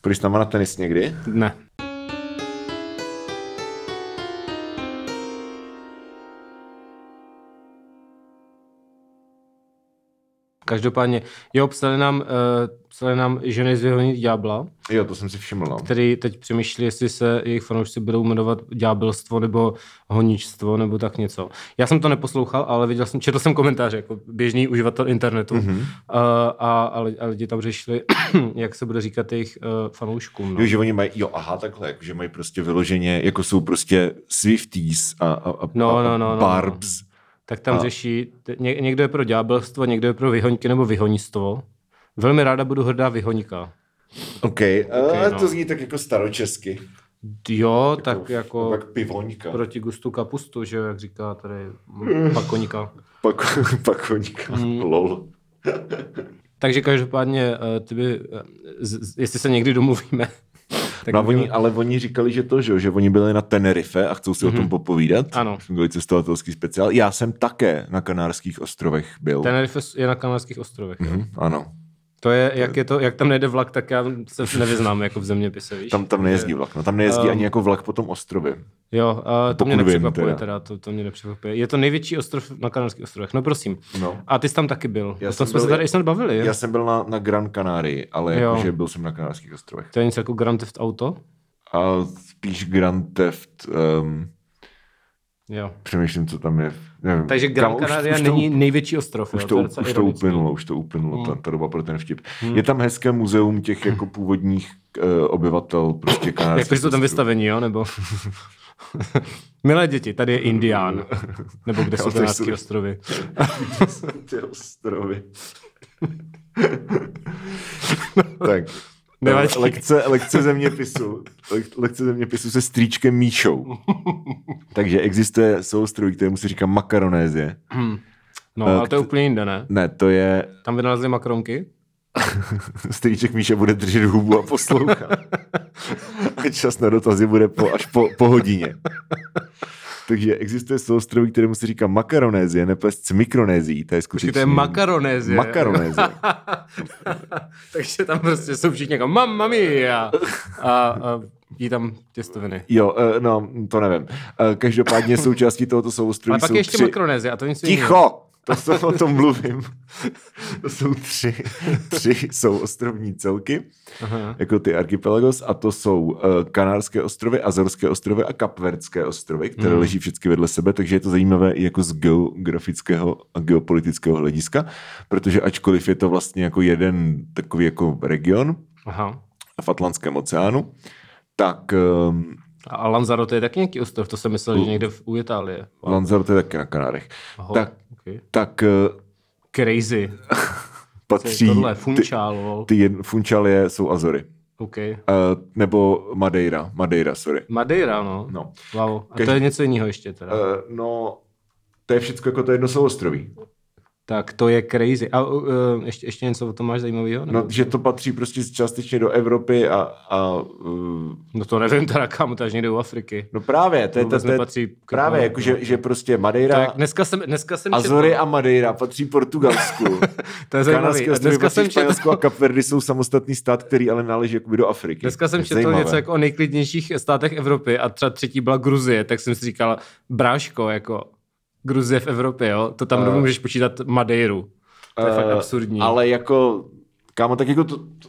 Půjdeš tam na tenis někdy? Ne. Každopádně, jo, psali nám, uh, psali nám ženy z vyhoní ďábla, Jo, to jsem si všiml. No. který teď přemýšlí, jestli se jejich fanoušci budou jmenovat ďábelstvo nebo honičstvo nebo tak něco. Já jsem to neposlouchal, ale viděl jsem, četl jsem komentáře jako běžný uživatel internetu Mhm. mm-hmm. a, a, a, a lidi tam řešili, jak se bude říkat jejich uh, fanouškům. No. Jo, že oni mají, jo, aha, takhle, jako, že mají prostě vyloženě, jako jsou prostě Swifties a, a, a, No, a no, no, no, Barbs. Tak tam A- řeší, ně, někdo je pro ďábelstvo, někdo je pro vyhoňky nebo vyhonistvo. Velmi ráda budu hrdá vyhoníka. OK, okay no. to zní tak jako staročesky. Jo, tak jako Jak pivoňka. proti gustu kapustu, že jak říká tady pakoníka. Pak, pakoňka, Mm. lol. Takže každopádně, eh, ty by, eh, jestli se někdy domluvíme, tak No můžeme- oni, ale oni říkali, že to, že, že oni byli na Tenerife a chcou si mm-hmm. o tom popovídat. Mhm. Ano. Jsme byli cestovatelský speciál. Já jsem také na Kanárských ostrovech byl. Tenerife je na Kanárských ostrovech. Mm-hmm. Hm, ano. To je, jak, je to, jak tam nejde vlak, tak já se nevyznám jako v zeměpise, víš? Tam, tam nejezdí vlak. No, tam nejezdí Um, ani jako vlak po tom ostrově. Jo, a to mě nepřekvapuje teda. teda, to, to mě nepřekvapuje. Je to největší ostrov na Kanárských ostrovech, no prosím. No. A ty jsi tam taky byl. Já o jsem tom jsme byl- se tady snad bavili. Já jsem byl na, na Gran Canarii, ale jakože byl jsem na Kanárských ostrovech. To je něco jako Grand Theft Auto? A spíš Grand Theft, um, Jo. přemýšlím, co tam je. Nevím. Takže Gran už- Canaria už to není největší ostrov. Už jo? to, je už, to uplynulo, už to uplynulo, Hmm. ta, ta doba pro ten vtip. Je tam hezké muzeum těch jako původních uh, obyvatel prostě kanárských Jakože jsou tam vystavení, jo? Nebo... Milé děti, tady je Indián. Nebo kde jsou to jsou- ostrovy. Ty ostrovy. tak. Nevadí. Lekce, lekce zeměpisu. Lek- Lekce zeměpisu se strýčkem Míšou. Takže existuje soustroví, kterému se říká makaronézie. No, Eh, ale to je úplně jinde, ne? Ne, to je Tam vynalezli makronky? strýček Míša bude držet hubu a poslouchat. A čas na dotazy bude po, až po, po hodině. Takže existuje soustroví, kterému se říká makaronézie, neplést s mikronézií. To je skutečně... To je makaronézie. Makaronézie. Takže tam prostě jsou všichni jako mamma mia. A, a jí tam těstoviny. Jo, eh, no, to nevím. Eh, Každopádně součástí tohoto soustroví Ale pak jsou je ještě tři... makronézie a to nic jiného. To jsem o tom mluvím. To jsou tři, tři jsou ostrovní celky, Aha. jako ty archipelagos, a to jsou uh, Kanárské ostrovy, Azorské ostrovy a Kapverdské ostrovy, které Hmm. leží všechny vedle sebe, takže je to zajímavé i jako z geografického a geopolitického hlediska, protože ačkoliv je to vlastně jako jeden takový jako region Aha. v Atlantském oceánu, tak um, A Lanzarote je taky nějaký ostrov, to jsem myslel, že někde v, u Itálie. Wow. Lanzarote je taky na Kanárech. Tak, okay. tak uh, Crazy. patří... Tohle, ty, Funchal, lol. ty jedn, Funchalie jsou Azory. OK. Uh, nebo Madeira. Madeira, sorry. Madeira, no. No. Wow. A Každý- to je něco jiného ještě teda. Uh, no, to je všechno jako to jedno souostroví. Tak to je crazy. A uh, ještě, ještě něco o tom máš zajímavého? No, že to patří prostě částečně do Evropy a, a uh, no to nevím, teda kam, to až někde u Afriky. no právě, to je, to, to je nepatří k- právě, jako, že, že prostě Madeira, Tak dneska jsem, dneska jsem Azory četl, a Madeira patří Portugalsku. to je ostrovy dneska patří jsem četl, a Kapverdy jsou samostatný stát, který ale náleží jakoby do Afriky. dneska jsem četl zajímavé. něco jako o nejklidnějších státech Evropy a třeba třetí byla Gruzie, tak jsem si říkal, bráško, jako Gruzie v Evropě, jo, to tam uh, můžeš počítat Madeiru. To je fakt Eh, absurdní. Ale jako, kámo, tak jako to, to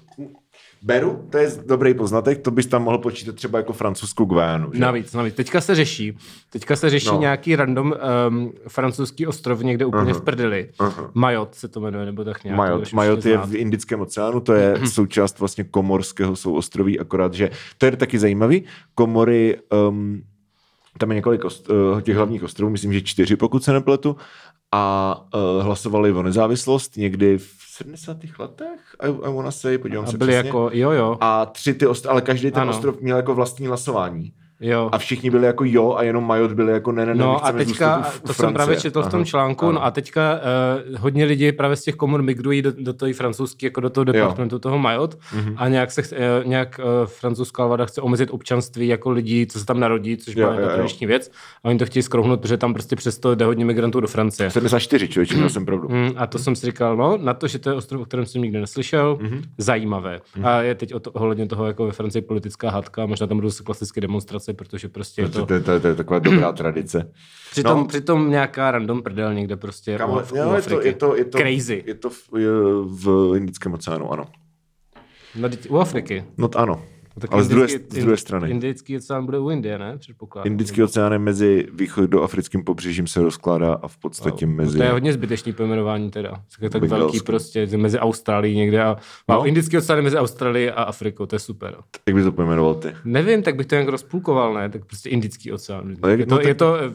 beru, to je dobrý poznatek, to bys tam mohl počítat třeba jako francouzskou Guajanu. že? Navíc, navíc. Teďka se řeší, teďka se řeší No. nějaký random um, francouzský ostrov někde úplně Aha. v prdeli. Aha. Majot se to jmenuje, nebo tak nějak. Majot. Majot je v Indickém oceánu, to je součást vlastně komorského souostroví, akorát, že to je taky zajímavý. Komory, um, tam je několik ost, uh, těch hlavních ostrovů, myslím, že čtyři, pokud se nepletu, a uh, hlasovali o nezávislost někdy v 70. letech, I, I wanna say, podívám A se byli přesně. jako, jo, jo. A tři ty ostrovy, ale každý ten Ano. ostrov měl jako vlastní hlasování. Jo. A všichni byli jako jo a jenom Majot byli jako ne, ne, ne, No a teďka, u, u to jsem Francie. právě četl v tom Aha, článku, ano. no a teďka uh, hodně lidí právě z těch komor migrují do, do toho francouzský, jako do toho departmentu toho Majot Mhm. a nějak se, eh, nějak uh, francouzská vláda chce omezit občanství jako lidí, co se tam narodí, což Jo, byla jo, jo. tradiční věc a oni to chtějí skrouhnout, protože tam prostě přesto jde hodně migrantů do Francie. 74, člověče, měl jsem pravdu. Mm, a to jsem si říkal, no, na to, že to je ostrov, o kterém jsem nikdy neslyšel, Mhm. mm-hmm. zajímavé. Mm-hmm. A je teď o to, ohledně toho, jako ve Francii politická hádka, možná tam budou se klasické demonstrace, protože prostě je To, to... to, to, to je taková dobrá tradice. Přitom, no. přitom nějaká random prdel někde prostě Kámo, u, u je, to, je, to, je to, Crazy. Je to v, je v Indickém oceánu, ano. No, teď u Afriky. No ano, No, tak ale z druhé, indický- z druhé strany. Indický oceán bude u Indie, ne? Předpokládám. Indický oceán je mezi východoafrickým pobřežím se rozkládá a v podstatě mezi... To je hodně zbytečný pojmenování teda. Tak, tak Bengalsko. velký prostě mezi Austrálií někde a No. no. Indický oceán je mezi Austrálií a Afrikou, to je super. Jak bys to pojmenoval ty? Nevím, tak bych to nějak rozpůlkoval, ne? Tak prostě Indický oceán. Ale jak- je, no to, tak- je to eh,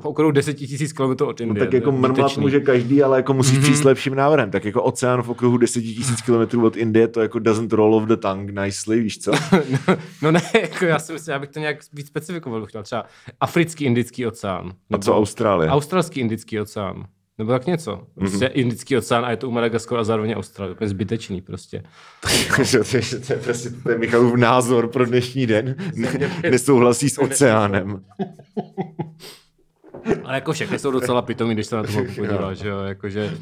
v okolo 10 tisíc kilometrů od No Indie. tak to je jako mrmlat může každý, ale jako musíš Mhm. přijít s lepším návrhem. Tak jako oceán v okruhu 10 000 km od Indie, to jako doesn't roll off the tongue nicely, víš co? no ne, jako já si myslím, já bych to nějak víc specifikoval. Bych chtěl třeba Africký Indický oceán. A co Austrálie? Australský Indický oceán. Nebo tak něco. Prostě mm-hmm. Indický oceán a je to u Madagaskaru a zároveň Austrálie. Úplně zbytečný prostě. to, je, to je prostě to je Michalův názor pro dnešní den. Ne, nesouhlasí s oceánem. Ale jako všechny jsou docela pitomí, když se na to podíváš, že jo, jakože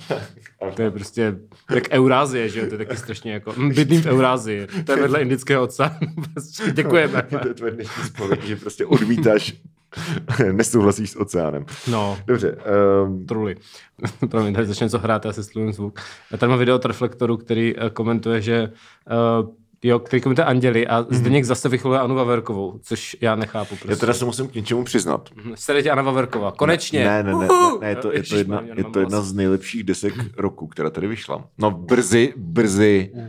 to je prostě jak Eurázie, že jo, to je taky strašně jako, hm, bydlím v Eurázii, to je vedle Indického oceánu, prostě děkujeme. to je tvoje dnešní spověď, že prostě odmítáš, nesouhlasíš s oceánem. No, Dobře, um, truly. Promiň, tady začne něco hrát, já si sluvím zvuk. A tady mám video od Reflektoru, který uh, komentuje, že uh, Jo, který komentuje Anděli a Zdeněk zase vychvaluje Anu Vaverkovou, což já nechápu prostě. já teda se musím k něčemu přiznat. Jste tě Anna Vaverková, konečně. Ne, ne, ne, ne, ne je, to, je, to jedna, je to jedna z nejlepších desek roku, která tady vyšla. No brzy, brzy uh,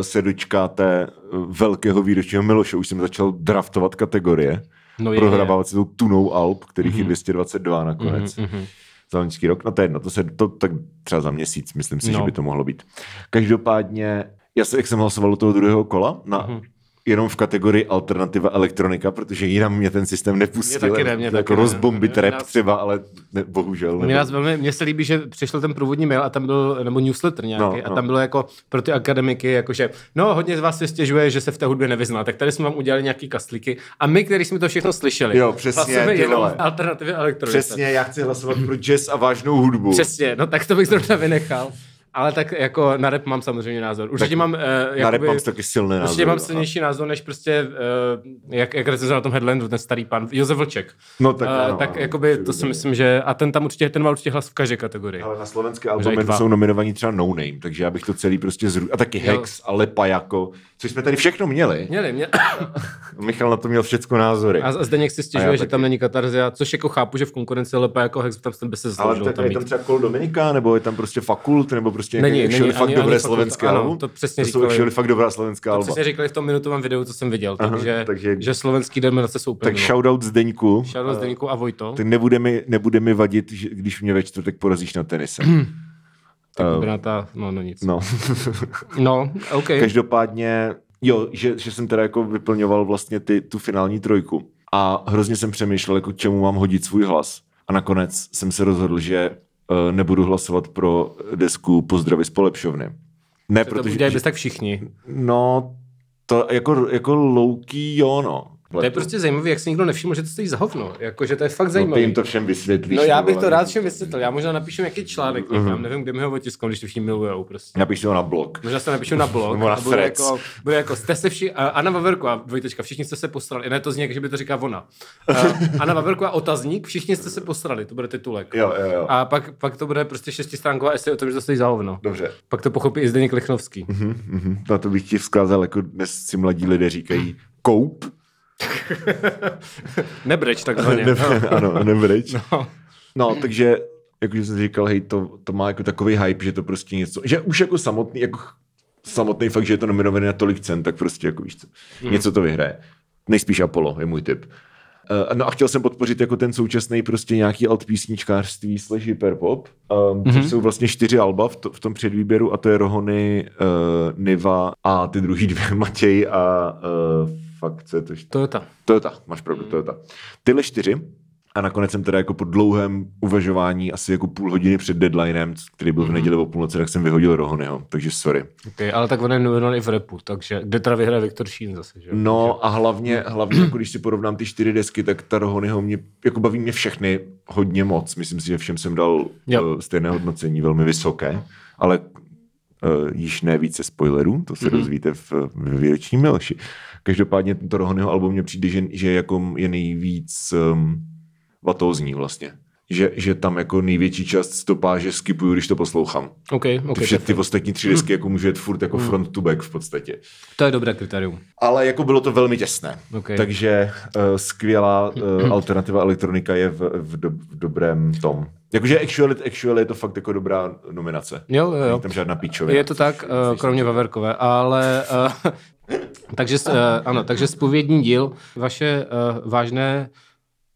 se dočkáte uh, velkého výročního Miloše. Už jsem začal draftovat kategorie. No je, prohrávávat si tou tunou Alp, kterých je 222 nakonec. Mhm, mhm. Za loňský rok. No to je jedno, to se to tak třeba za měsíc, myslím si, No. že by to mohlo být. Každopádně, já se, jak jsem hlasoval do toho druhého kola, na, Mhm. jenom v kategorii alternativa elektronika, protože jinam mě ten systém nepustil. Mě taky ne, mě To taky jako ne. rozbombit Mě rap nás- třeba, ale ne, bohužel. Mě, nás velmi, mně se líbí, že přišel ten průvodní mail a tam byl, nebo newsletter nějaký, No, a no. tam bylo jako pro ty akademiky, jakože, no hodně z vás se stěžuje, že se v té hudbě nevyzná, tak tady jsme vám udělali nějaký kastlíky a my, který jsme to všechno slyšeli, Jo, přesně, hlasujeme jenom alternativě elektronice. Přesně, já chci hlasovat pro jazz a vážnou hudbu. Přesně, no tak to bych zrovna vynechal. Ale tak jako na rap mám samozřejmě názor. Určitě Tak mám... Uh, Na rap mám taky silný názor. Určitě mám silnější názor, než prostě, uh, jak, jak recenzoval na tom headlineu ten starý pan, Josef Vlček. No tak Eh, ano, tak ano, jakoby, to si myslím, že, a ten tam určitě, ten má určitě hlas v každé kategorii. Ale na slovenské albumy jsou nominovaní třeba No Name, takže já bych to celý prostě zru... A taky Jo. Hex a Lepa jako, což jsme tady všechno měli. Měli, mě... Michal na to měl všecko názory. A Zdeněk si A já stěžuje, že tam není katarzia, což jako chápu, že v konkurenci lepa jako Hex, tam by se Ale tak tam je tam třeba Kol Dominika, nebo je tam prostě Fakult, nebo prostě Není, nějaké, není, šeli fakt ani- dobré ani slovenské Fakult, ano, album. to přesně to jsou říkali. šeli fakt dobrá slovenská To alba. přesně říkali v tom minutovém videu, co jsem viděl, Aha, takže, takže- že slovenský dominace jsou úplně Tak mimo. shoutout Zdeňku. Shoutout Zdeňku a Vojto. Ty nebude mi, nebude mi vadit, že, když mě ve čtvrtek porazíš na tenise. Tak Eh, Bernata, no, no nic. no. No, OK. Každopádně, jo, že, že jsem teda jako vyplňoval vlastně ty, tu finální trojku. A hrozně jsem přemýšlel, jako čemu mám hodit svůj hlas. A nakonec jsem se rozhodl, že uh, nebudu hlasovat pro desku Pozdravy z Polepšovny. Ne, to protože... udělají bez tak všichni. No, to jako, jako louký, jo, no. To je prostě zajímavé, jak si nikdo nevšiml, že to stojí za hovno. Jako, že to je fakt No, ty zajímavé. jim to všem vysvětlíš. No já bych to rád všem vysvětlil. Já možná napíšu nějaký článek někam, nevím, kde mi ho otisknou, když to všichni milujou prostě. Napiš to na blog. Možná se napíšu na blog. Nebo na a bude jako, bude jako, jste se vši, a Anna Vaverko a dvojtečka, všichni jste se posrali. Ne, to zní, jak, že by to říká ona. Uh, Anna Vaverko a otazník, všichni jste se posrali, to bude titulek. Jo, jo, jo. A pak, pak to bude prostě šestistránková esej o tom, že to stojí za hovno. Dobře. Pak to pochopí i Zdeněk Lichnovský. Mhm, mhm. Na to bych ti vzkázal, jako dnes si mladí lidé říkají koup. Nebreč takzvaně. Ne, ano, nebreč. No. No, takže, jakože jsem říkal, hej, to, to má jako takový hype, že to prostě něco, že už jako samotný, jako samotný fakt, že je to nominované na tolik cen, tak prostě jako víš co, něco to vyhraje. Nejspíš Apollo je můj tip. Uh, no a chtěl jsem podpořit jako ten současný prostě nějaký alt písničkářství slash hyperpop, um, mm-hmm. což jsou vlastně čtyři alba v, to, v tom předvýběru a to je Rohony, uh, Niva a ty druhý dvě Matěj a uh, fakt, co je to? Toyota. Toyota, máš pravdu, Toyota. Tyhle čtyři a nakonec jsem teda jako po dlouhém uvažování, asi jako půl hodiny před deadlinem, který byl v neděli o půlnoci, tak jsem vyhodil Rohonyho, takže sorry. Okay, ale tak on je nominovaný v repu, takže kde teda vyhraje Viktor Šín zase, že? No a hlavně, hlavně jako když si porovnám ty čtyři desky, tak ta Rohonyho mě, jako baví mě všechny hodně moc. Myslím si, že všem jsem dal Jo. uh, stejné hodnocení, velmi vysoké, ale uh, již ne více spoilerů, to se mm-hmm. dozvíte v, v výroční Milši. Každopádně tento Rohonyho album mně přijde, že, že jako je nejvíc um, vatózní vlastně. Že, že tam jako největší část stopáže skipuju, když to poslouchám. OK, OK. Protože ty ostatní tři desky jako můžu jet furt jako front to back v podstatě. To je dobré kritérium. Ale jako bylo to velmi těsné. OK. Takže uh, skvělá uh, alternativa elektronika je v, v, do, v dobrém tom. Jakože actually, actually je to fakt jako dobrá nominace. Jo, jo, jo. Není tam žádná píčovina. Je to tak, uh, kromě Vaverkové, ale uh, takže, uh, ano, takže spovědní díl, vaše uh, vážné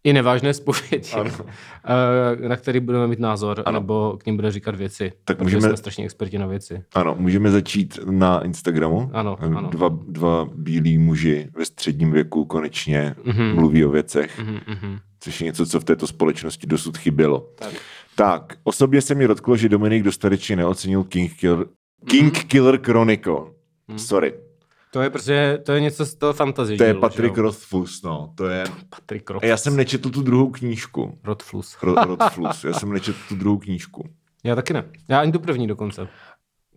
i nevážné zpovědi, Ano. uh, na který budeme mít názor, ano. nebo k ním bude říkat věci. Tak můžeme- jsme strašně experti na věci. Ano, můžeme začít na Instagramu. Ano, ano. Dva, dva bílí muži ve středním věku konečně Mhm. mm-hmm. mluví o věcech, Mhm, mhm. což je něco, co v této společnosti dosud chybělo. Tak. Tak, osobně se mi dotklo, že Dominik dostatečně neocenil King Killer, King Mhm. Killer Chronicle. Sorry. To je prostě, to je něco z toho fantasy. To je dílu, Patrick že? Rothfuss, no. To je... Patrick A Roth. já jsem nečetl tu druhou knížku. Rothfuss. Ro- Rothfuss. Já jsem nečetl tu druhou knížku. Já taky ne. Já ani tu první dokonce.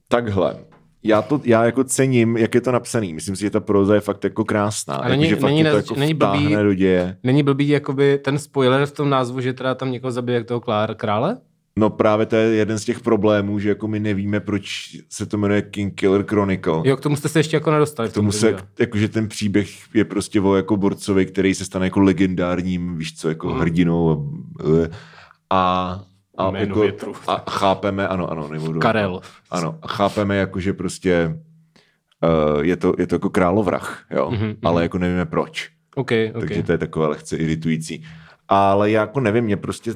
Takhle. Já, to, já jako cením, jak je to napsaný. Myslím si, že ta proza je fakt jako krásná. A není- jako, že fakt není to na- jako není blbý- do děje. Není blbý jakoby ten spoiler v tom názvu, že teda tam někoho zabije jak toho krále? No právě to je jeden z těch problémů, že jako my nevíme, proč se to jmenuje King Killer Chronicle. Jo, k tomu jste se ještě jako nedostali. K tom tomu se, jakože ten příběh je prostě o jako borcovi, který se stane jako legendárním, víš co, jako Mhm. hrdinou a, a, Jméno jako, větru. a chápeme, ano, ano, nebudu. Karel. Ano, a chápeme jako, že prostě uh, je, to, je to jako královrah, jo, Mhm, mm-hmm. ale jako nevíme proč. OK, OK. Takže to je takové lehce iritující. Ale já jako nevím, mě prostě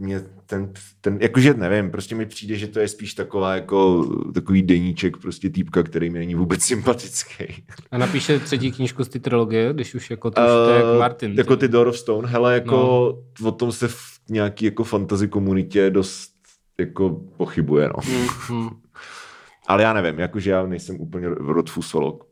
mě ten, ten, jakože nevím, prostě mi přijde, že to je spíš taková jako takový deníček prostě týpka, který mi není vůbec sympatický. A napíše třetí knížku z té trilogie, když už jako to, uh, jak Martin. jako ty Door of Stone, hele, jako no. o tom se v nějaký jako fantasy komunitě dost jako pochybuje, no. Hmm, hmm. Ale já nevím, jakože já nejsem úplně rodfusolog.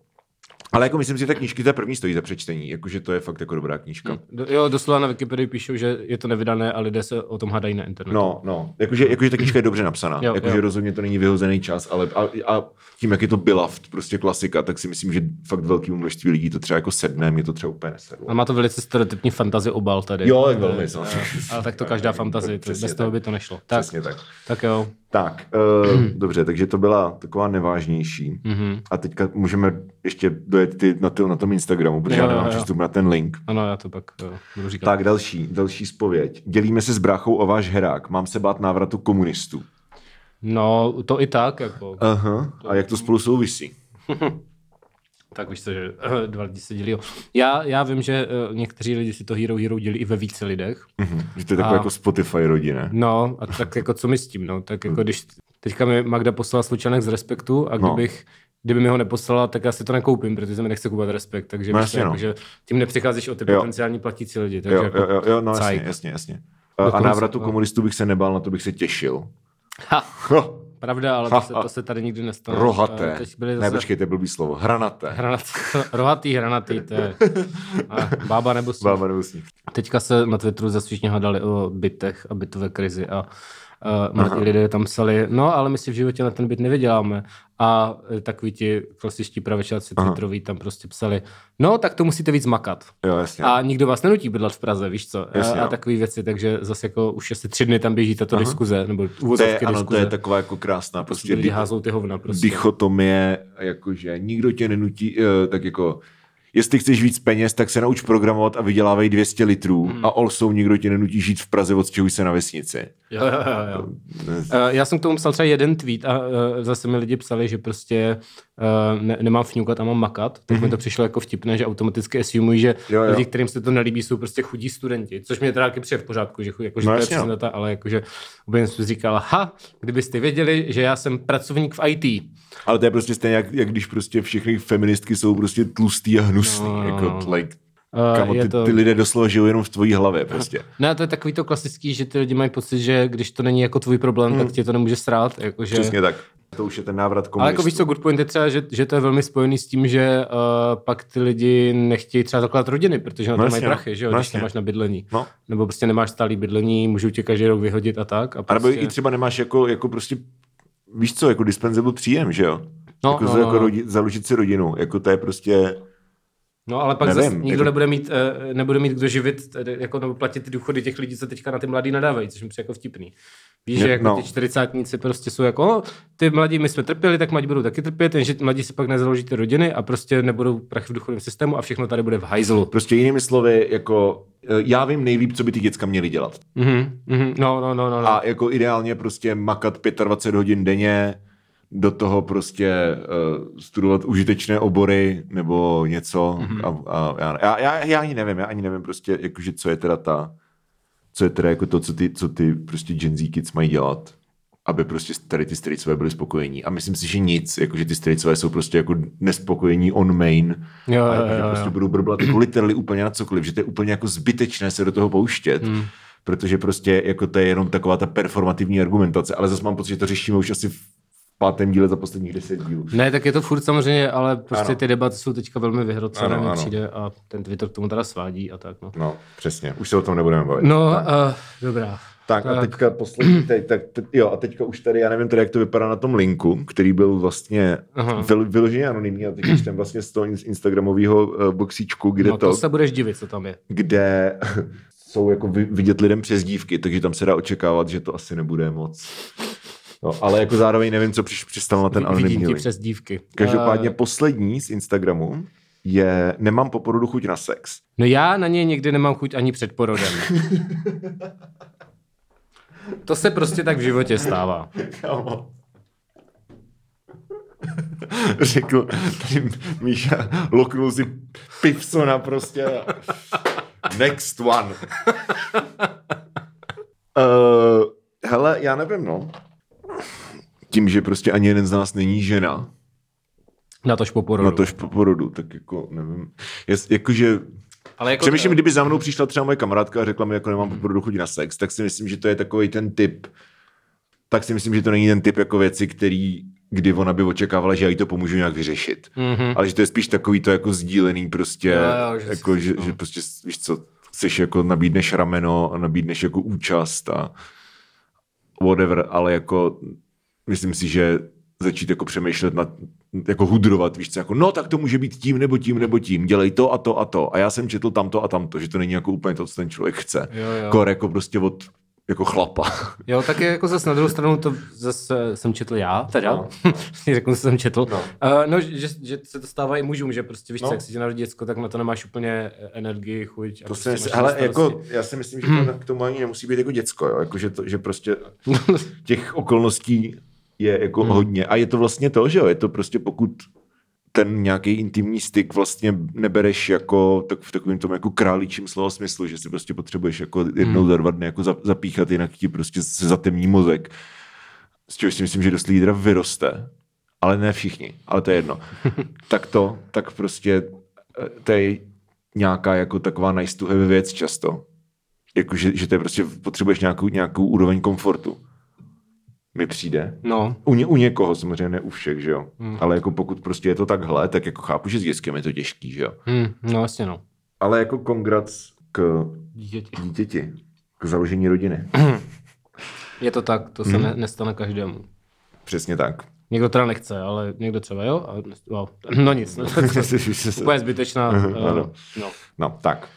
Ale jako myslím si, že ta knížky ta první stojí za přečtení, jakože to je fakt jako dobrá knížka. Do, jo, doslova na Wikipedii píšou, že je to nevydané a lidé se o tom hádají na internetu. No, no, jakože, jakože ta knížka je dobře napsaná, Jo, jakože jo. rozhodně to není vyhozený čas, ale a, a tím, jak je to byla prostě klasika, tak si myslím, že fakt velkému množství lidí to třeba jako sedne, mě to třeba úplně nesedlo. A má to velice stereotypní fantazi obal tady. Jo, tak velmi, samozřejmě. eh, Ale tak to každá fantazi, to, bez toho tak. by to nešlo. Tak, Přesně tak. tak jo. Tak, uh, dobře, takže to byla taková nevážnější. Mhm. A teďka můžeme ještě dojet ty na, ty, na tom Instagramu, protože Jo, já nemám jo, přístup na ten link. Ano, já to pak jo, budu říkat. Tak další, další spověď. Dělíme se s bráchou o váš herák. Mám se bát návratu komunistů. No, to i tak, jako. Aha. A jak to spolu souvisí? Tak víš co, že eh, dva lidi se dělí. Já, já vím, že eh, někteří lidi si to Hero Hero dělí i ve více lidech. Mhm. Že to je takové A- jako Spotify rodinné. No, a tak jako co my s tím, no. Tak jako když teďka mi Magda poslala slučánek z Respektu a No. Kdyby mi ho neposlala, tak já si to nekoupím, protože mi nechce kupovat respekt. Takže No jasně, no. jako, že tím nepřicházíš o ty Jo. potenciální platící lidi. Takže Jo, jako, jo, jo, jo, no jasně, cajk. jasně, jasně. A, a Dokonce, návratu no. komunistů bych se nebál, na to bych se těšil. Ha, pravda, ale Ha, to se, to se tady nikdy nestane. rohaté. A Teď byly Ne, zase počkejte, blbý slovo. Hranaté. hranat, rohatý, hranatý, to je a bába nebo sníh. Bába nebo sníh. Teďka se na Twitteru zasvíšně hadali o bytech a bytové krizi a uh, mladí lidé tam psali, no ale my si v životě na ten byt nevyděláme. A eh, takový ti klasičtí pravičáci Twitteroví tam prostě psali, no tak to musíte víc makat. Jo, jasně. A nikdo vás nenutí bydlet v Praze, víš co? Jasně, a, a takové věci, takže zase jako už asi tři dny tam běží tato Aha. diskuze, nebo to uvozovky je, ano, to diskuze. je taková jako krásná prostě di- házou ty hovna prostě. dichotomie, jakože nikdo tě nenutí, eh, tak jako jestli chceš víc peněz, tak se nauč programovat a vydělávej 200 litrů Hmm. a also nikdo tě nenutí žít v Praze, odstěhuj se na vesnici. Jo, jo, jo, jo. Uh, já jsem k tomu psal třeba jeden tweet a uh, zase mi lidi psali, že prostě uh, ne, nemám fňukat a mám makat, tak mm-hmm. mi to přišlo jako vtipné, že automaticky assumují, že jo, jo. lidi, kterým se to nelíbí, jsou prostě chudí studenti, což mě teda taky přijde v pořádku, že, jako, že no, to je přesně data, ale jakože úplně jsem si říkal, ha, kdybyste věděli, že já jsem pracovník v IT. Ale to je prostě stejně, jak, jak když prostě všechny feministky jsou prostě tlustý a hnusný, no, jako like, Uh, Kamo, ty, to... ty lidé doslova žijou jenom v tvojí hlavě prostě. Ne, to je takový to klasický, že ty lidi mají pocit, že když to není jako tvůj problém, hmm. tak tě to nemůže srát. Jako, že... Přesně tak. To už je ten návrat komunistů. Ale jako víš co, good point je třeba, že, že to je velmi spojený s tím, že uh, pak ty lidi nechtějí třeba zakládat rodiny, protože na to no, mají no. prachy, že jo, no, když nemáš na bydlení. No. Nebo prostě nemáš stálý bydlení, můžou tě každý rok vyhodit a tak. A, prostě... a nebo i třeba nemáš jako, jako prostě, víš co, jako dispensable příjem, že jo? No, jako, no, jako no. Rodi, založit si rodinu, jako to je prostě No ale pak Nevím, zase nikdo jako... nebude, mít, uh, nebude mít kdo živit, tedy, jako nebo platit ty důchody těch lidí, co teďka na ty mladý nadávají, což mi přijde jako vtipný. Víš, že jako no. ti čtyřicátníci prostě jsou jako, oh, ty mladí my jsme trpěli, tak mladí budou taky trpět, jenže mladí si pak nezaloží ty rodiny a prostě nebudou prachy v důchodovém systému a všechno tady bude v hajzlu. Prostě jinými slovy, jako eh, já vím nejlíp, co by ty děcka měly dělat. Mm-hmm, mm-hmm, no, no, no, no, no. A jako ideálně prostě makat 25 hodin denně, do toho prostě uh, studovat užitečné obory nebo něco. Mm-hmm. A, a já, já, já, ani nevím, já ani nevím prostě, jakože, co je teda ta, co je teda jako to, co ty, co ty prostě Gen Z kids mají dělat, aby prostě tady ty strejcové byly spokojení. A myslím si, že nic, jakože ty strejcové jsou prostě jako nespokojení on main. Jo, a jo, jo, jo. prostě budou brblat jako literally úplně na cokoliv, že to je úplně jako zbytečné se do toho pouštět. Mm protože prostě jako to je jenom taková ta performativní argumentace, ale zase mám pocit, že to řešíme už asi v pátém díle za posledních deset dílů. Ne, tak je to furt samozřejmě, ale prostě ano. ty debaty jsou teďka velmi vyhrocené, mi přijde a ten Twitter k tomu teda svádí a tak. No, no přesně, už se o tom nebudeme bavit. No, uh, dobrá. Tak, tak a teďka poslední, teď, tak, teď, jo, a teďka už tady, já nevím tedy, jak to vypadá na tom linku, který byl vlastně vyl, vyloženě anonymní, a teď už ten vlastně z toho Instagramového uh, boxíčku, kde no, to... to se budeš divit, co tam je. Kde jsou jako vidět lidem přes dívky, takže tam se dá očekávat, že to asi nebude moc No, ale jako zároveň nevím, co přiš, přistalo na ten anonymní link. přes dívky. Každopádně uh... poslední z Instagramu je nemám po porodu chuť na sex. No já na něj někdy nemám chuť ani před porodem. to se prostě tak v životě stává. Řekl, tady Míša loknul si pivsona prostě. Next one. uh, hele, já nevím, no tím, že prostě ani jeden z nás není žena. Na tož po porodu. Na tož po porodu, tak jako nevím. Jest, jakože ale jako Přemýšlím, kdyby za mnou přišla třeba moje kamarádka a řekla mi, jako nemám po porodu chodit na sex, tak si myslím, že to je takový ten typ, tak si myslím, že to není ten typ jako věci, který, kdy ona by očekávala, že já jí to pomůžu nějak vyřešit. Mm-hmm. Ale že to je spíš takový to jako sdílený prostě, jo, jo, že, jako, že, že prostě, víš co, chceš jako nabídneš rameno a nabídneš jako účast a whatever, ale jako myslím si, že začít jako přemýšlet nad, jako hudrovat, víš co, jako no tak to může být tím nebo tím nebo tím, dělej to a to a to. A já jsem četl tamto a tamto, že to není jako úplně to, co ten člověk chce. Jo, jo. Kor jako prostě od jako chlapa. Jo, tak je jako zase na druhou stranu to zase jsem četl já, teda. No. Řeknu, že jsem četl. No, uh, no že, že, se to stává i mužům, že prostě víš, no. co, jak si tě narodí děcko, tak na to nemáš úplně energii, chuť. To prostě si, hele, jako, já si myslím, že to, k tomu ani nemusí být jako děcko, jo? Jako, že, to, že prostě těch okolností je jako hmm. hodně. A je to vlastně to, že jo, je to prostě pokud ten nějaký intimní styk vlastně nebereš jako tak v takovém tom jako králičím slova smyslu, že si prostě potřebuješ jako jednou hmm. za dva dny jako zapíchat, jinak ti prostě se zatemní mozek. Z čehož si myslím, že dost lidí vyroste, ale ne všichni, ale to je jedno. tak to, tak prostě eh, to je nějaká jako taková nice to have věc často. Jako, že, že to je prostě potřebuješ nějakou, nějakou úroveň komfortu mi přijde. No. U, ně, u někoho samozřejmě, ne u všech, že jo. Hmm. Ale jako pokud prostě je to takhle, tak jako chápu, že s dětskem je to těžký, že jo. Hmm. No vlastně no. Ale jako kongrac k dítěti. dítěti, k založení rodiny. Je to tak, to se hmm. ne, nestane každému. Přesně tak. Někdo teda nechce, ale někdo třeba jo. A, no, no nic. No, úplně zbytečná. uh, no. no, tak.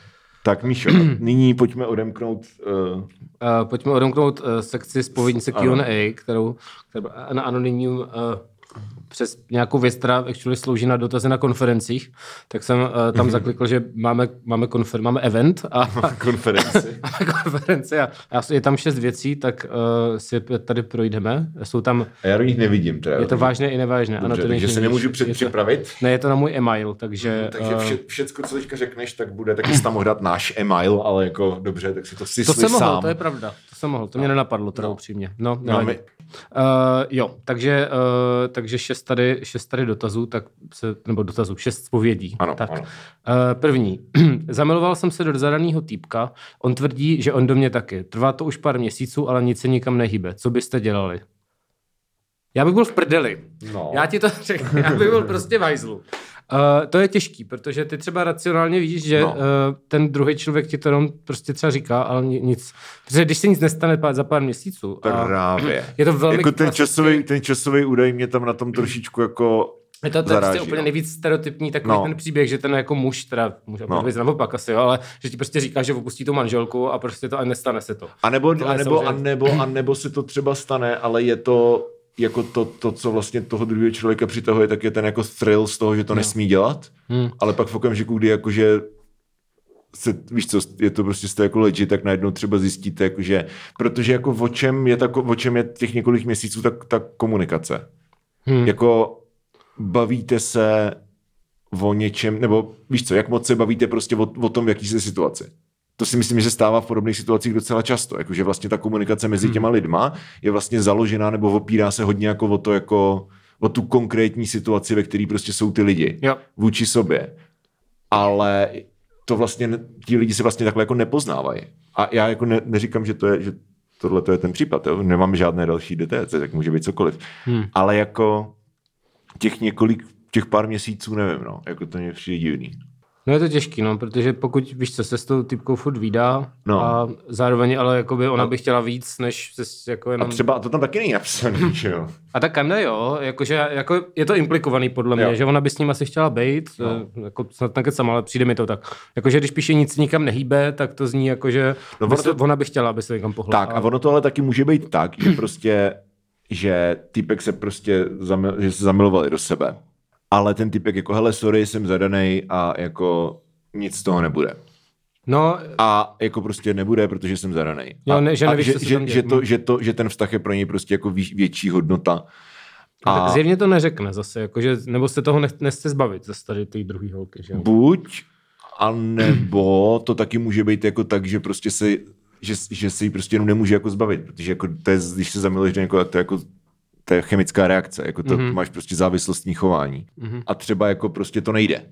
Tak Míšo, nyní pojďme odemknout... Uh... Uh, pojďme odemknout uh, sekci spovědnice Q&A, kterou, kterou na anonymním uh, přes nějakou věc, která actually slouží na dotazy na konferencích, tak jsem uh, tam Mhm. zaklikl, že máme, máme, konfer, máme event a Konferenci. máme konferenci a, a je tam šest věcí, tak uh, si tady projdeme. Jsou tam, A já do nich nevidím. Teda. je to vážné i nevážné. ano, Dobře, to takže se nemůžu to- předpřipravit. Ne, je to na můj e-mail, takže... Takže eh, vše, všecko, co teďka řekneš, tak bude, taky tam mohl dát náš e-mail, ale jako dobře, tak si to si To jsem mohl, sám. to je pravda. To jsem mohl, to mě nenapadlo teda No. upřímně. No, No, my- Uh, jo, takže, uh, takže šest, tady, šest tady dotazů, tak se, nebo dotazů, šest zpovědí. Ano, tak. ano. Uh, první. Zamiloval jsem se do zadaného týpka. On tvrdí, že on do mě taky. Trvá to už pár měsíců, ale nic se nikam nehýbe. Co byste dělali? Já bych byl v prdeli. No. Já ti to řeknu. Já bych byl prostě v hajzlu. Uh, to je těžký, protože ty třeba racionálně víš, že No. uh, ten druhý člověk ti to jenom prostě třeba říká, ale ni- nic. Protože když se nic nestane pár, za pár měsíců. Právě. je to velmi jako ten časový, ten časový údaj mě tam na tom trošičku jako Je to, to je prostě úplně no. nejvíc stereotypní takový No. ten příběh, že ten jako muž, teda muž No. no. naopak asi, jo, ale že ti prostě říká, že opustí tu manželku a prostě to a nestane se to. A nebo, a nebo, a nebo, a nebo se to třeba stane, ale je to jako to, to, co vlastně toho druhého člověka přitahuje, tak je ten jako thrill z toho, že to nesmí dělat, Hmm. ale pak v okamžiku, kdy jakože se, víš co, je to prostě jste jako legit, tak najednou třeba zjistíte, jakože, protože jako o čem je, tako, o čem je těch několik měsíců tak ta komunikace. Hmm. Jako bavíte se o něčem, nebo víš co, jak moc se bavíte prostě o, o tom, v jaký jste situaci. To si myslím, že se stává v podobných situacích docela často, jakože vlastně ta komunikace mezi těma lidma je vlastně založená nebo opírá se hodně jako o to, jako o tu konkrétní situaci, ve které prostě jsou ty lidi Jo. vůči sobě. Ale to vlastně, ti lidi se vlastně takhle jako nepoznávají. A já jako ne, neříkám, že to je, že tohle to je ten případ, jo? nemám žádné další detaily, tak může být cokoliv. Hmm. Ale jako těch několik, těch pár měsíců, nevím, no, jako to mě přijde divný. No je to těžký, no, protože pokud, víš co, se s tou typkou furt vídá No. a zároveň ale jakoby ona No. by chtěla víc, než se jako A jenom... třeba, to tam taky není napsané, že jo? A tak Kanda jo, jakože jako je to implikovaný podle mě, Jo. že ona by s ním asi chtěla být, No. no. jako snad nekecám, ale přijde mi to tak. Jakože když píše nic nikam nehýbe, tak to zní jako, že No, ono to- ona by chtěla, aby se někam pohla. Tak a ono to ale taky může být tak, že prostě, že typek se prostě zamil, že se zamilovali do sebe. Ale ten typek jako, hele, sorry, jsem zadaný a jako nic z toho nebude. No, A jako prostě nebude, protože jsem zadaný. Jo, a, ne, že a nevíš, že, se že, děje. že, to, Hm. že, to, že ten vztah je pro něj prostě jako větší hodnota. a... A tak zjevně to neřekne zase, jakože, nebo se toho nech, nechce zbavit zase tady té druhé holky, že buď, a nebo to taky může být jako tak, že prostě se že, že se jí prostě jenom nemůže jako zbavit, protože jako to je, když se zamiluješ do někoho, tak to je jako to je chemická reakce, jako to Mhm. mm-hmm. máš prostě závislostní chování. Mhm. A třeba jako prostě to nejde.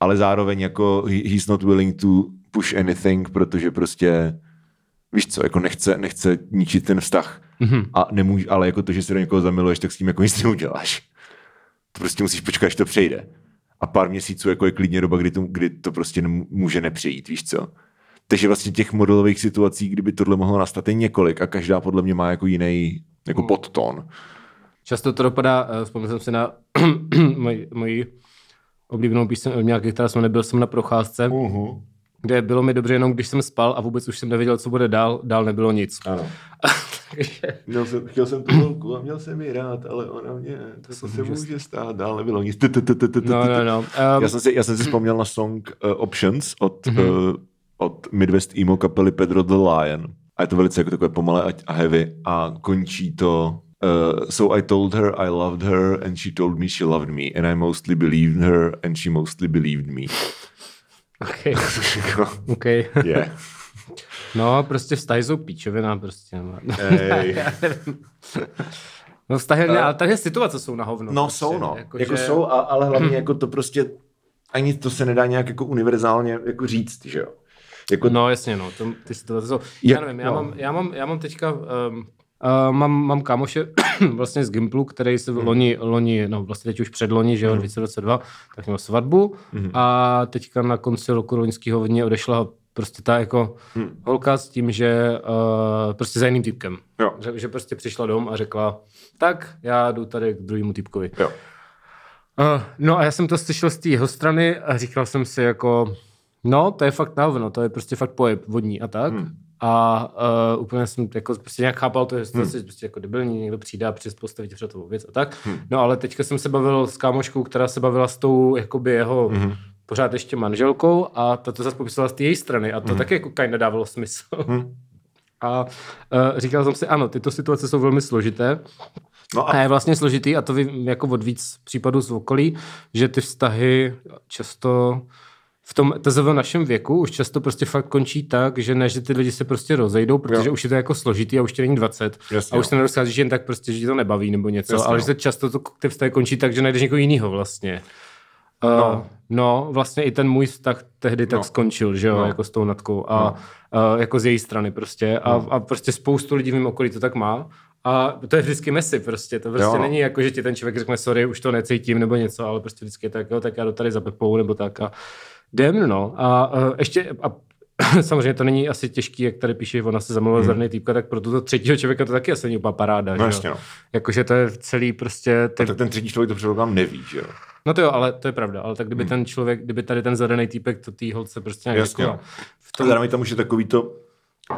Ale zároveň jako he- he's not willing to push anything, protože prostě víš co, jako nechce, nechce ničit ten vztah. Mhm. A nemůže, ale jako to, že se do někoho zamiluješ, tak s tím jako nic neuděláš. To prostě musíš počkat, až to přejde. A pár měsíců jako je klidně doba, kdy to, kdy to prostě může nepřejít, víš co. Takže vlastně těch modelových situací, kdyby tohle mohlo nastat, je několik a každá podle mě má jako jiný jako podtón. Často to dopadá, uh, vzpomněl jsem si na moji, moji oblíbenou píseň od nějakých, která jsme nebyl jsem na procházce, Uh-huh. kde bylo mi dobře jenom, když jsem spal a vůbec už jsem nevěděl, co bude dál, dál nebylo nic. Ano. Takže Měl jsem, chtěl jsem tu holku a měl jsem ji rád, ale ona mě, to se, se může stát, dál nebylo nic. No, no, no. Já Um, jsem si, já jsem si vzpomněl na song uh, Options od, uh, od Midwest emo kapely Pedro the Lion. A je to velice jako takové pomalé a heavy. A končí to uh, So I told her I loved her and she told me she loved me and I mostly believed her and she mostly believed me. okay, okay. yeah. No, prostě vztahy jsou píčovina, prostě. no. Ej. No vztahy, ne, ale tady situace jsou na hovno. No prostě, jsou no, Jako, jako že- jsou, a, ale hlavně jako to prostě ani to se nedá nějak jako univerzálně jako říct, že jo. Jako, No jasně, no, to, ty situace jsou. Já nevím, já, no. mám, já, mám, já mám teďka, um, uh, mám, mám kámoše vlastně z Gimplu, který se Mhm. loni, loni, no vlastně teď už předloni, že jo, 2022, tak měl svatbu Mhm. a teďka na konci roku loňského hodně odešla prostě ta jako Mhm. holka s tím, že uh, prostě za jiným typkem. Jo. Že, že prostě přišla dom a řekla, tak já jdu tady k druhému typkovi. jo. Uh, no a já jsem to slyšel z té jeho strany a říkal jsem si jako, no to je fakt na to je prostě fakt pojeb vodní a tak. Hmm. A uh, úplně jsem jako prostě nějak chápal to, že to hmm. prostě jako debilní, někdo přijde a přes postavit před věc a tak. Hmm. No ale teďka jsem se bavil s kámoškou, která se bavila s tou jakoby jeho hmm. pořád ještě manželkou a ta to zase popisala z té její strany a to hmm. taky jako kinda dávalo smysl. Hmm. A uh, říkal jsem si, ano, tyto situace jsou velmi složité. No a... a je vlastně složitý, a to vím jako od víc případů z okolí, že ty vztahy často v tom TZV našem věku už často prostě fakt končí tak, že ne, že ty lidi se prostě rozejdou, protože jo. už je to jako složitý a už ti není 20 Jasně, a už se nerozchází jen tak prostě, že ti to nebaví nebo něco, Jasně, ale že se často to, ty vztahy končí tak, že najdeš někoho jiného vlastně. Uh, no. no, vlastně i ten můj vztah tehdy tak no. skončil, že jo, no. jako s tou natkou a no. uh, jako z její strany prostě a, no. a prostě spoustu lidí v mém okolí to tak má a to je vždycky mesi prostě, to prostě jo. není jako, že ti ten člověk řekne sorry, už to necítím nebo něco, ale prostě vždycky je tak, jo, tak já jdu tady za Pepou nebo tak a jdem, no. A uh, ještě, a samozřejmě to není asi těžký, jak tady píše, ona se zamluvila hmm. zrný týpka, tak pro toho třetího člověka to taky asi není úplně paráda. No, jasně, no. Jakože to je celý prostě... Ty... tak ten třetí člověk to předpokládám neví, že jo? No to jo, ale to je pravda. Ale tak kdyby hmm. ten člověk, kdyby tady ten zadaný týpek to tý holce prostě nějak Jasně, jako, v tom... Zároveň tam už je takový to,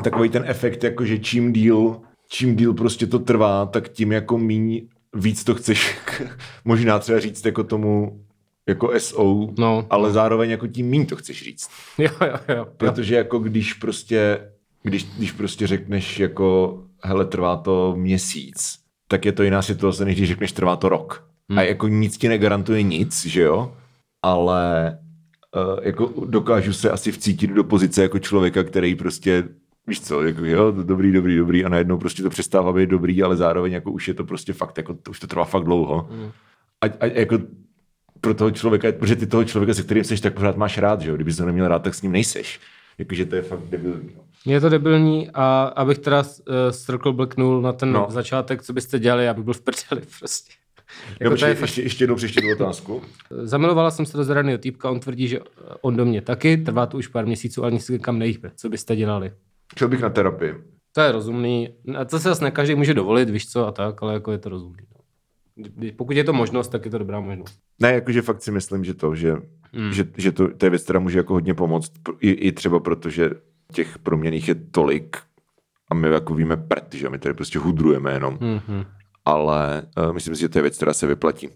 takový ten efekt, jako že čím díl, čím díl prostě to trvá, tak tím jako míň víc to chceš možná třeba říct jako tomu jako SO, no. ale zároveň jako tím mín to chceš říct. Jo, jo, jo. Protože jako když prostě, když, když prostě řekneš jako hele, trvá to měsíc, tak je to jiná situace, než když řekneš trvá to rok. Hmm. A jako nic ti negarantuje nic, že jo? Ale uh, jako dokážu se asi vcítit do pozice jako člověka, který prostě víš co, jako jo, dobrý, dobrý, dobrý a najednou prostě to přestává být dobrý, ale zároveň jako už je to prostě fakt, jako to, už to trvá fakt dlouho. Hmm. A, a jako pro toho člověka, protože ty toho člověka, se kterým jsi, tak pořád máš rád, že jo? Kdyby to neměl rád, tak s ním nejseš. Jakože to je fakt debilní. No. Je to debilní a abych teda uh, circle blknul na ten no. začátek, co byste dělali, aby byl v prdeli prostě. Jako počkej, je fakt... ještě, ještě jednou příště tu otázku. Zamilovala jsem se do zraného týpka, on tvrdí, že on do mě taky, trvá to už pár měsíců, ale nic kam nejde. Co byste dělali? Chtěl bych na terapii. To je rozumný. A to se zase ne každý může dovolit, víš co, a tak, ale jako je to rozumný. Pokud je to možnost, tak je to dobrá možnost. Ne, jakože fakt si myslím, že to, že, hmm. že, že to, to je věc, která může jako hodně pomoct, i, i třeba proto, že těch proměných je tolik a my jako víme prd, že my tady prostě hudrujeme jenom. Hmm. Ale uh, myslím si, že to je věc, která se vyplatí.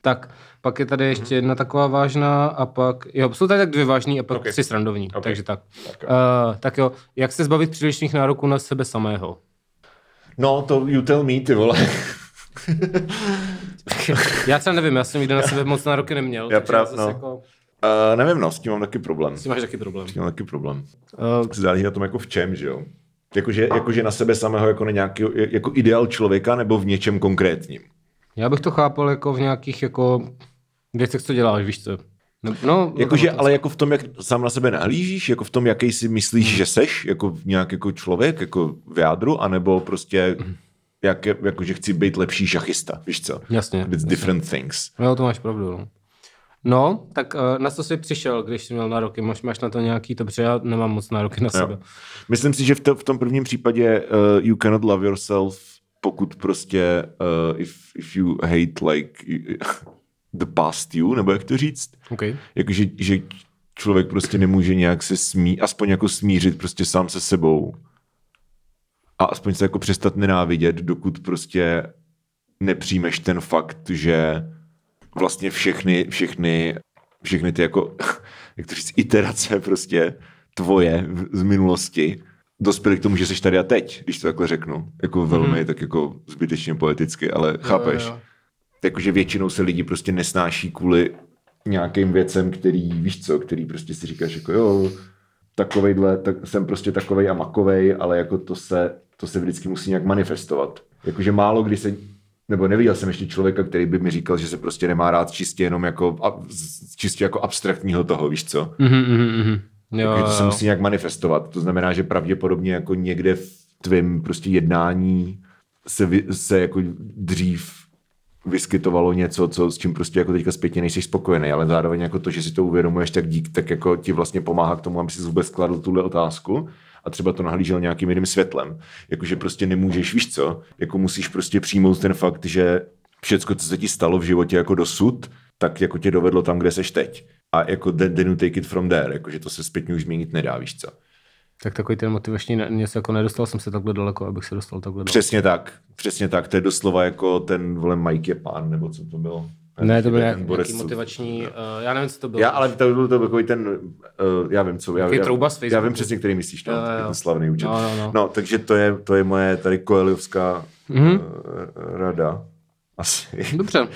Tak, pak je tady ještě jedna taková vážná a pak, jo, jsou tady tak dvě vážný a pak okay. tři srandovní, okay. takže tak. Okay. Uh, tak jo, jak se zbavit přílišných nároků na sebe samého? No, to you tell me, ty vole. já třeba nevím, já jsem nikdy na sebe moc nároky neměl. Já právě, no. Jako... Uh, nevím, no, s tím mám taky problém. S tím máš taky problém. S tím mám taky problém. Uh, Záleží na tom jako v čem, že jo. Jakože, jakože na sebe samého jako na nějaký, jako ideál člověka nebo v něčem konkrétním. Já bych to chápal jako v nějakých jako věcech, co děláš, víš co. No, no, jakože, ale jako v tom, jak sám na sebe nahlížíš, jako v tom, jaký si myslíš, hmm. že seš, jako nějak jako člověk, jako v jádru, anebo prostě hmm jak, jako, že chci být lepší šachista, víš co? Jasně. It's jasně. different things. No, to máš pravdu. No. No, tak uh, na co jsi přišel, když jsi měl nároky? Máš, máš na to nějaký, dobře, já nemám moc nároky na sebe. Jo. Myslím si, že v, to, v tom prvním případě uh, you cannot love yourself, pokud prostě uh, if, if you hate like the past you, nebo jak to říct? Okay. Jakože že člověk prostě nemůže nějak se smí, aspoň jako smířit prostě sám se sebou a aspoň se jako přestat nenávidět, dokud prostě nepřijmeš ten fakt, že vlastně všechny, všechny, všechny ty jako, jak to říct, iterace prostě tvoje z minulosti dospěly k tomu, že jsi tady a teď, když to takhle řeknu. Jako velmi, mm-hmm. tak jako zbytečně poeticky, ale chápeš? Jo, jo. Jakože většinou se lidi prostě nesnáší kvůli nějakým věcem, který, víš co, který prostě si říkáš jako jo, takovejhle, tak jsem prostě takovej a makovej, ale jako to se to se vždycky musí nějak manifestovat. Jakože málo kdy se, nebo neviděl jsem ještě člověka, který by mi říkal, že se prostě nemá rád čistě jenom jako, čistě jako abstraktního toho, víš co? Mm-hmm, mm-hmm. Jo, Takže to se musí nějak manifestovat. To znamená, že pravděpodobně jako někde v tvém prostě jednání se, se jako dřív vyskytovalo něco, co, s čím prostě jako teďka zpětně nejsi spokojený, ale zároveň jako to, že si to uvědomuješ, tak dík, tak jako ti vlastně pomáhá k tomu, aby si vůbec skladl tuhle otázku a třeba to nahlížel nějakým jiným světlem. Jakože prostě nemůžeš, víš co, jako musíš prostě přijmout ten fakt, že všecko, co se ti stalo v životě jako dosud, tak jako tě dovedlo tam, kde seš teď. A jako then, then you take it from there, jakože to se zpětně už změnit nedá, víš co. Tak takový ten motivační něco jako nedostal jsem se takhle daleko, abych se dostal takhle daleko. Přesně tak, přesně tak. To je doslova jako ten, vole, Mike je pán, nebo co to bylo. Ne, to byl Ten nějaký, co- motivační, uh, já nevím, co to bylo. Já, ale to byl to byl takový ten, uh, já vím co, já, já, trouba z já vím přesně, který myslíš, no, Jo, ten slavný účet. No, no, no. no takže to je, to je moje tady koeliovská Mhm. uh, rada. Asi. Dobře, uh,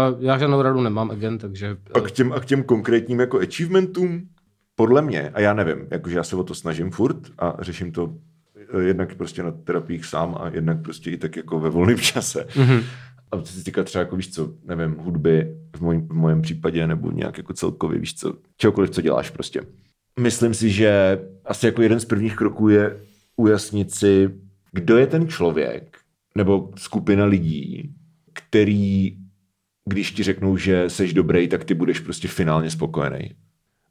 já žádnou radu nemám, again, takže... A Uh, k těm, a k těm konkrétním jako achievementům, podle mě, a já nevím, jakože já se o to snažím furt a řeším to jednak prostě na terapiích sám a jednak prostě i tak jako ve volném čase. mhm. A co se týká třeba, jako víš co, nevím, hudby v, moj, v případě, nebo nějak jako celkově, víš co, čehokoliv, co děláš prostě. Myslím si, že asi jako jeden z prvních kroků je ujasnit si, kdo je ten člověk, nebo skupina lidí, který, když ti řeknou, že seš dobrý, tak ty budeš prostě finálně spokojený.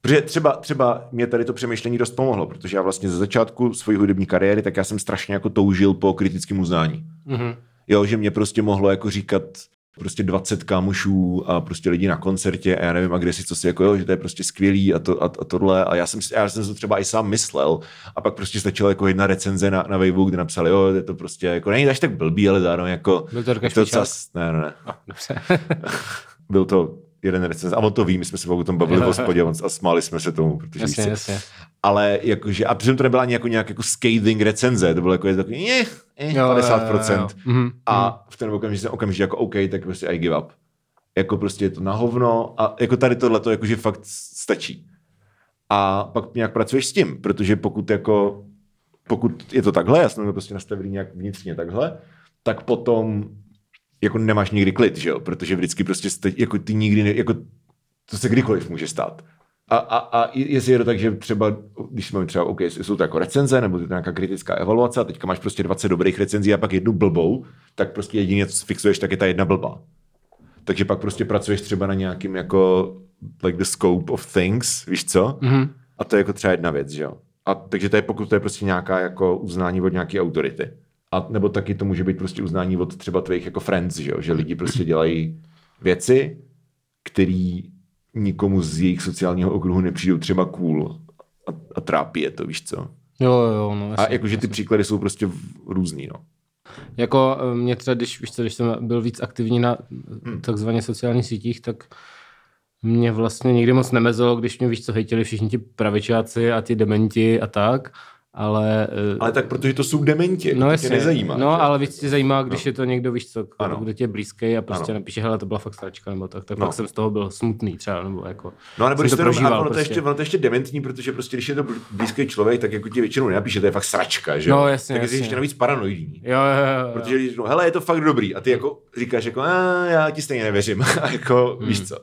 Protože třeba, třeba mě tady to přemýšlení dost pomohlo, protože já vlastně ze začátku své hudební kariéry, tak já jsem strašně jako toužil po kritickém uznání. Mhm. Jo, že mě prostě mohlo jako říkat prostě 20 kámošů a prostě lidi na koncertě a já nevím, a kde si co si jako, jo, že to je prostě skvělý a, to, a, a tohle. A já jsem, si- já jsem to třeba i sám myslel. A pak prostě stačila jako jedna recenze na, na Waveu, kde napsali, jo, je to prostě jako, není až tak blbý, ale zároveň jako, Byl to to cas, ne, ne, ne, A, dobře. byl to jeden recenze a on to ví, my jsme se o tom bavili v hospodě a smáli jsme se tomu, protože jasně, jasně. ale jakože, a přitom to nebyla ani jako nějak jako scathing recenze, to bylo jako takový, eh, eh, 50%. Mhm. A v ten okamžik jsem okamžitě jako OK, tak prostě I give up. Jako prostě je to na hovno a jako tady tohle to jakože fakt stačí. A pak nějak pracuješ s tím, protože pokud jako, pokud je to takhle, já jsem to prostě nastavený nějak vnitřně takhle, tak potom jako nemáš nikdy klid, že jo? Protože vždycky prostě jste, jako ty nikdy, ne, jako to se kdykoliv může stát. A, a, a jestli je to tak, že třeba, když máme třeba, OK, jsou to jako recenze, nebo je to nějaká kritická evaluace, a teďka máš prostě 20 dobrých recenzí a pak jednu blbou, tak prostě jedině, co fixuješ, tak je ta jedna blbá. Takže pak prostě pracuješ třeba na nějakým jako like the scope of things, víš co? Mhm. A to je jako třeba jedna věc, že jo? A takže to je, pokud to je prostě nějaká jako uznání od nějaké autority. A nebo taky to může být prostě uznání od třeba tvých jako friends, že jo? Že lidi prostě dělají věci, které nikomu z jejich sociálního okruhu nepřijdou třeba cool a, a trápí je to, víš co? Jo, jo, no. A jasně, jakože ty příklady jsou prostě různý, no. Jako eh, mě třeba, když, víš co, když jsem byl víc aktivní na Hmm. takzvaně sociálních sítích, tak mě vlastně nikdy moc nemezilo, když mě víš co hejtili všichni ti pravičáci a ty dementi a tak, ale... eh, Ale tak protože to jsou dementi, No to jasně, tě nezajímá. no že? ale víc tě zajímá, když je to někdo, víš co, Ano. kdo tě je blízký a prostě Ano. napíše, hele, to byla fakt stračka, nebo tak, tak No. pak jsem z toho byl smutný třeba, nebo jako... No, nebo když to, to jenom, prožíval a ono, to prostě. ještě, ono to ještě dementní, protože prostě když je to bl- blízký člověk, tak jako ti většinou nenapíše, to je fakt sračka, že? No, jasně, Tak jsi jasně. ještě navíc paranoidní. Jo, jo, jo, jo. Protože když řeknou, hele, je to fakt dobrý. A ty jako říkáš, jako, já ti stejně nevěřím. jako, Hmm. víš co.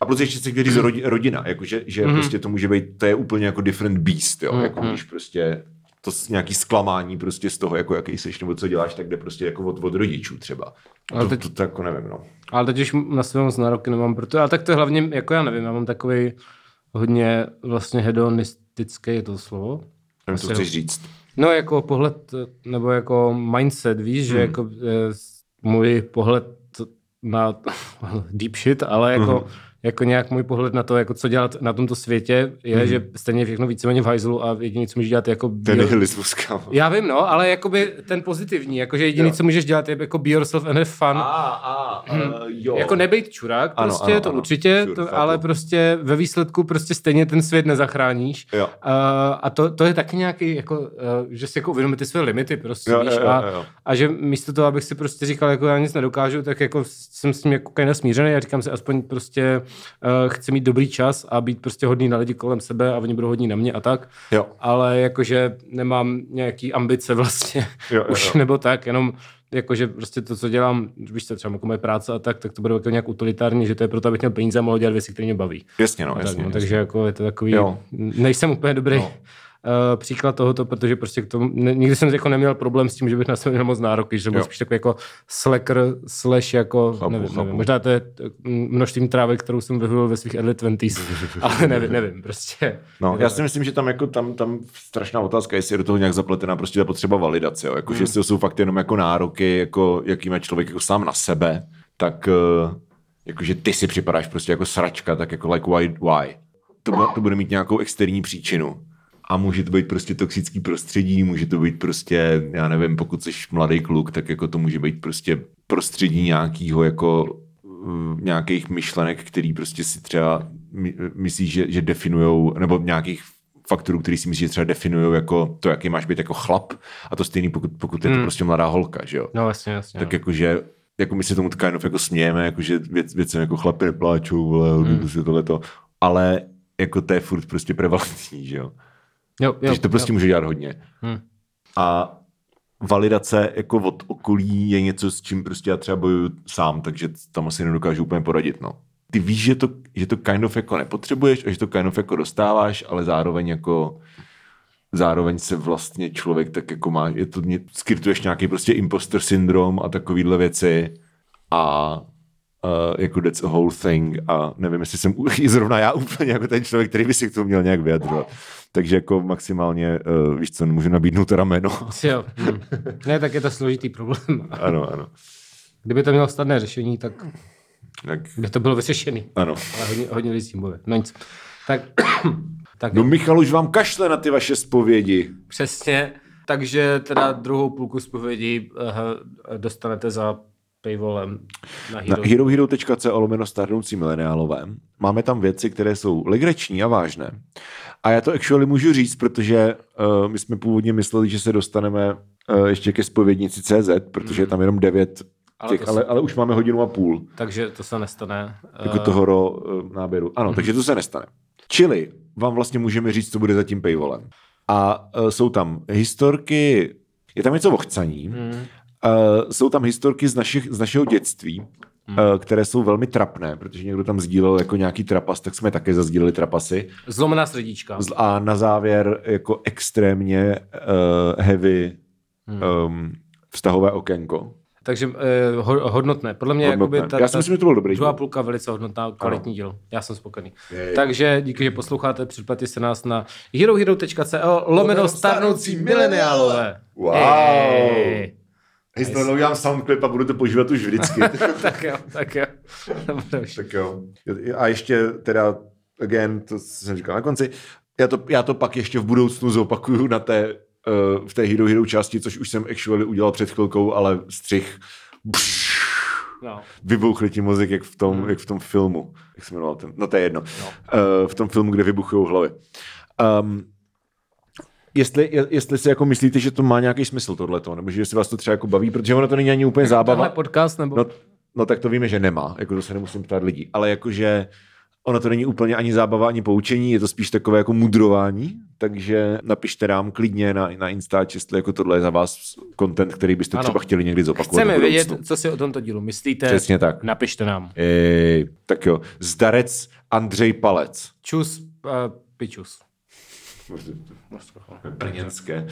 A plus ještě se říct rodi, rodina, jako, že, že Mhm. prostě to může být, to je úplně jako different beast, jo. Mhm. Jako když prostě to nějaký zklamání prostě z toho, jako jaký jsi, nebo co děláš, tak jde prostě jako od, od rodičů třeba. Ale to, teď- to, to, jako nevím, no. Ale teď už na sebe moc nároky nemám, proto, a tak to je hlavně, jako já nevím, já mám takový hodně vlastně hedonistický, je to slovo? Nevím, co chceš říct. No jako pohled, nebo jako mindset, víš, že Hmm. jako eh, můj pohled na deep shit, ale jako, Mhm. Jako nějak můj pohled na to, jako co dělat na tomto světě, je, Mhm. že stejně všechno víceméně v hajzlu a jediné, co můžeš dělat, je jako... Bio- nihilismus, kámo. Já vím, no, ale jakoby ten pozitivní, jakože jediný, Jo. co můžeš dělat, je jako be yourself and have fun. A, a, uh, jo. Jako nebejt čurák, Ano, prostě ano, to ano. určitě, Sure, to, ale prostě ve výsledku prostě stejně ten svět nezachráníš. Jo. A, a to, to je taky nějaký, jako, uh, že si jako uvědomit ty své limity prostě, Jo, víš, jo, jo, a, jo. a že místo toho, abych si prostě říkal, jako já nic nedokážu, tak jako jsem s tím jako smířený a říkám si aspoň prostě chci mít dobrý čas a být prostě hodný na lidi kolem sebe a oni budou hodní na mě a tak. Jo. Ale jakože nemám nějaký ambice vlastně Jo, jo, už jo. nebo tak, jenom jakože prostě to, co dělám, víš co, třeba jako moje práce a tak, tak to bude jako nějak utilitární, že to je proto, abych měl peníze a mohl dělat věci, které mě baví. Jasně, no, tak, jasně. no, jasně. takže jako je to takový, Jo. nejsem úplně dobrý No. Uh, příklad tohoto, protože prostě k tomu, ne, nikdy jsem jako neměl problém s tím, že bych na sebe měl moc nároky, že byl spíš takový jako slacker slash jako, Chápu, nevím, chápu. nevím, možná to je eh, množství trávek, kterou jsem vyhulil ve svých early 20s, ale nevím, nevím, prostě. No, já si myslím, že tam jako tam, tam strašná otázka, jestli je do toho nějak zapletená prostě ta potřeba validace, jo. Jako, Hmm. že jestli to jsou fakt jenom jako nároky, jako, jaký má člověk jako sám na sebe, tak uh, jakože ty si připadáš prostě jako sračka, tak jako like why, why? To, to bude mít nějakou externí příčinu. A může to být prostě toxický prostředí, může to být prostě, já nevím, pokud jsi mladý kluk, tak jako to může být prostě prostředí nějakého jako uh, nějakých myšlenek, který prostě si třeba my, myslíš, že, že definujou, nebo nějakých faktorů, který si myslíš, že třeba definují jako to, jaký máš být jako chlap a to stejný, pokud, pokud je to Hmm. prostě mladá holka, že jo. No jasně, jasně. Tak no. jakože jako my se tomu kind of jako smějeme, jakože věc, věcem jako chlapy nepláčou, vole, hmm. prostě tohleto, ale jako to je furt prostě prevalentní, že jo. Jo, jo, Takže to prostě jo. může dělat hodně. Hm. A validace jako od okolí je něco, s čím prostě já třeba bojuju sám, takže tam asi nedokážu úplně poradit, no. Ty víš, že to, že to kind of jako nepotřebuješ a že to kind of jako dostáváš, ale zároveň jako zároveň se vlastně člověk tak jako má, je to, skrytuješ nějaký prostě imposter syndrom a takovýhle věci a Uh, jako that's a whole thing a nevím, jestli jsem i zrovna já úplně jako ten člověk, který by si k tomu měl nějak vyjadřovat. Takže jako maximálně, uh, víš co, můžu nabídnout rameno. Jo. Hm. Ne, tak je to složitý problém. ano, ano. Kdyby to mělo snadné řešení, tak Tak, by to bylo vyřešený. ano. Ale hodně, hodně lidí s tím mluví. No nic. Tak, tak No Michal už vám kašle na ty vaše zpovědi. přesně. Takže teda druhou půlku zpovědi uh, dostanete za paywallem na Na Hero. herohero.co lomeno stárnoucí mileniálové. Máme tam věci, které jsou legrační a vážné. A já to actually můžu říct, protože uh, my jsme původně mysleli, že se dostaneme uh, ještě ke spovědnici CZ, protože je tam jenom devět Ale těch, to ale, se- ale už máme hodinu a půl. Takže to se nestane. jako Eh, toho ro, uh, náběru. Ano, takže to se nestane. Čili vám vlastně můžeme říct, co bude za tím paywallem. A uh, jsou tam historky, je tam něco o chcaní, Hmm. Uh, jsou tam historky z, našich, z našeho dětství, Hmm. uh, které jsou velmi trapné, protože někdo tam sdílel jako nějaký trapas, tak jsme také zazdíleli trapasy. Zlomená srdíčka. A na závěr jako extrémně uh, heavy Hmm. um, vztahové okénko. Takže eh, ho- hodnotné. Podle mě Hodnotné. jakoby ta, Já si myslím, že to byl dobrý druhá půlka velice hodnotná, kvalitní díl. Já jsem spokojený. Je, je. Takže díky, že posloucháte, připlaťte se nás na herohero.co lomeno starnoucí mileniálové. Wow. Ej. Historii udělám soundclip a budu to používat už vždycky. tak jo, tak jo. Tak jo. A ještě teda, again, to jsem říkal na konci, já to, já to pak ještě v budoucnu zopakuju na té, uh, v té Hero Hero části, což už jsem actually udělal před chvilkou, ale střih No. vybouchli ti mozek, jak v tom, Hmm. jak v tom filmu. Jak se jmenoval ten? No to je jedno. No. Uh, v tom filmu, kde vybuchují hlavy. Um, jestli, je- jestli si jako myslíte, že to má nějaký smysl tohleto, nebo že si vás to třeba jako baví, protože ono to není ani úplně zábava. Tenhle podcast nebo... No, no tak to víme, že nemá, jako to se nemusím ptát lidí, ale jakože ono to není úplně ani zábava, ani poučení, je to spíš takové jako mudrování, takže napište nám klidně na, na Instač, jestli jako tohle je za vás content, který byste Ano. třeba chtěli někdy zopakovat. Chceme vědět, co si o tomto dílu myslíte. Přesně tak. Napište nám. Ej, tak jo, zdarec Andřej Palec. Čus, uh, pičus. Принецкая.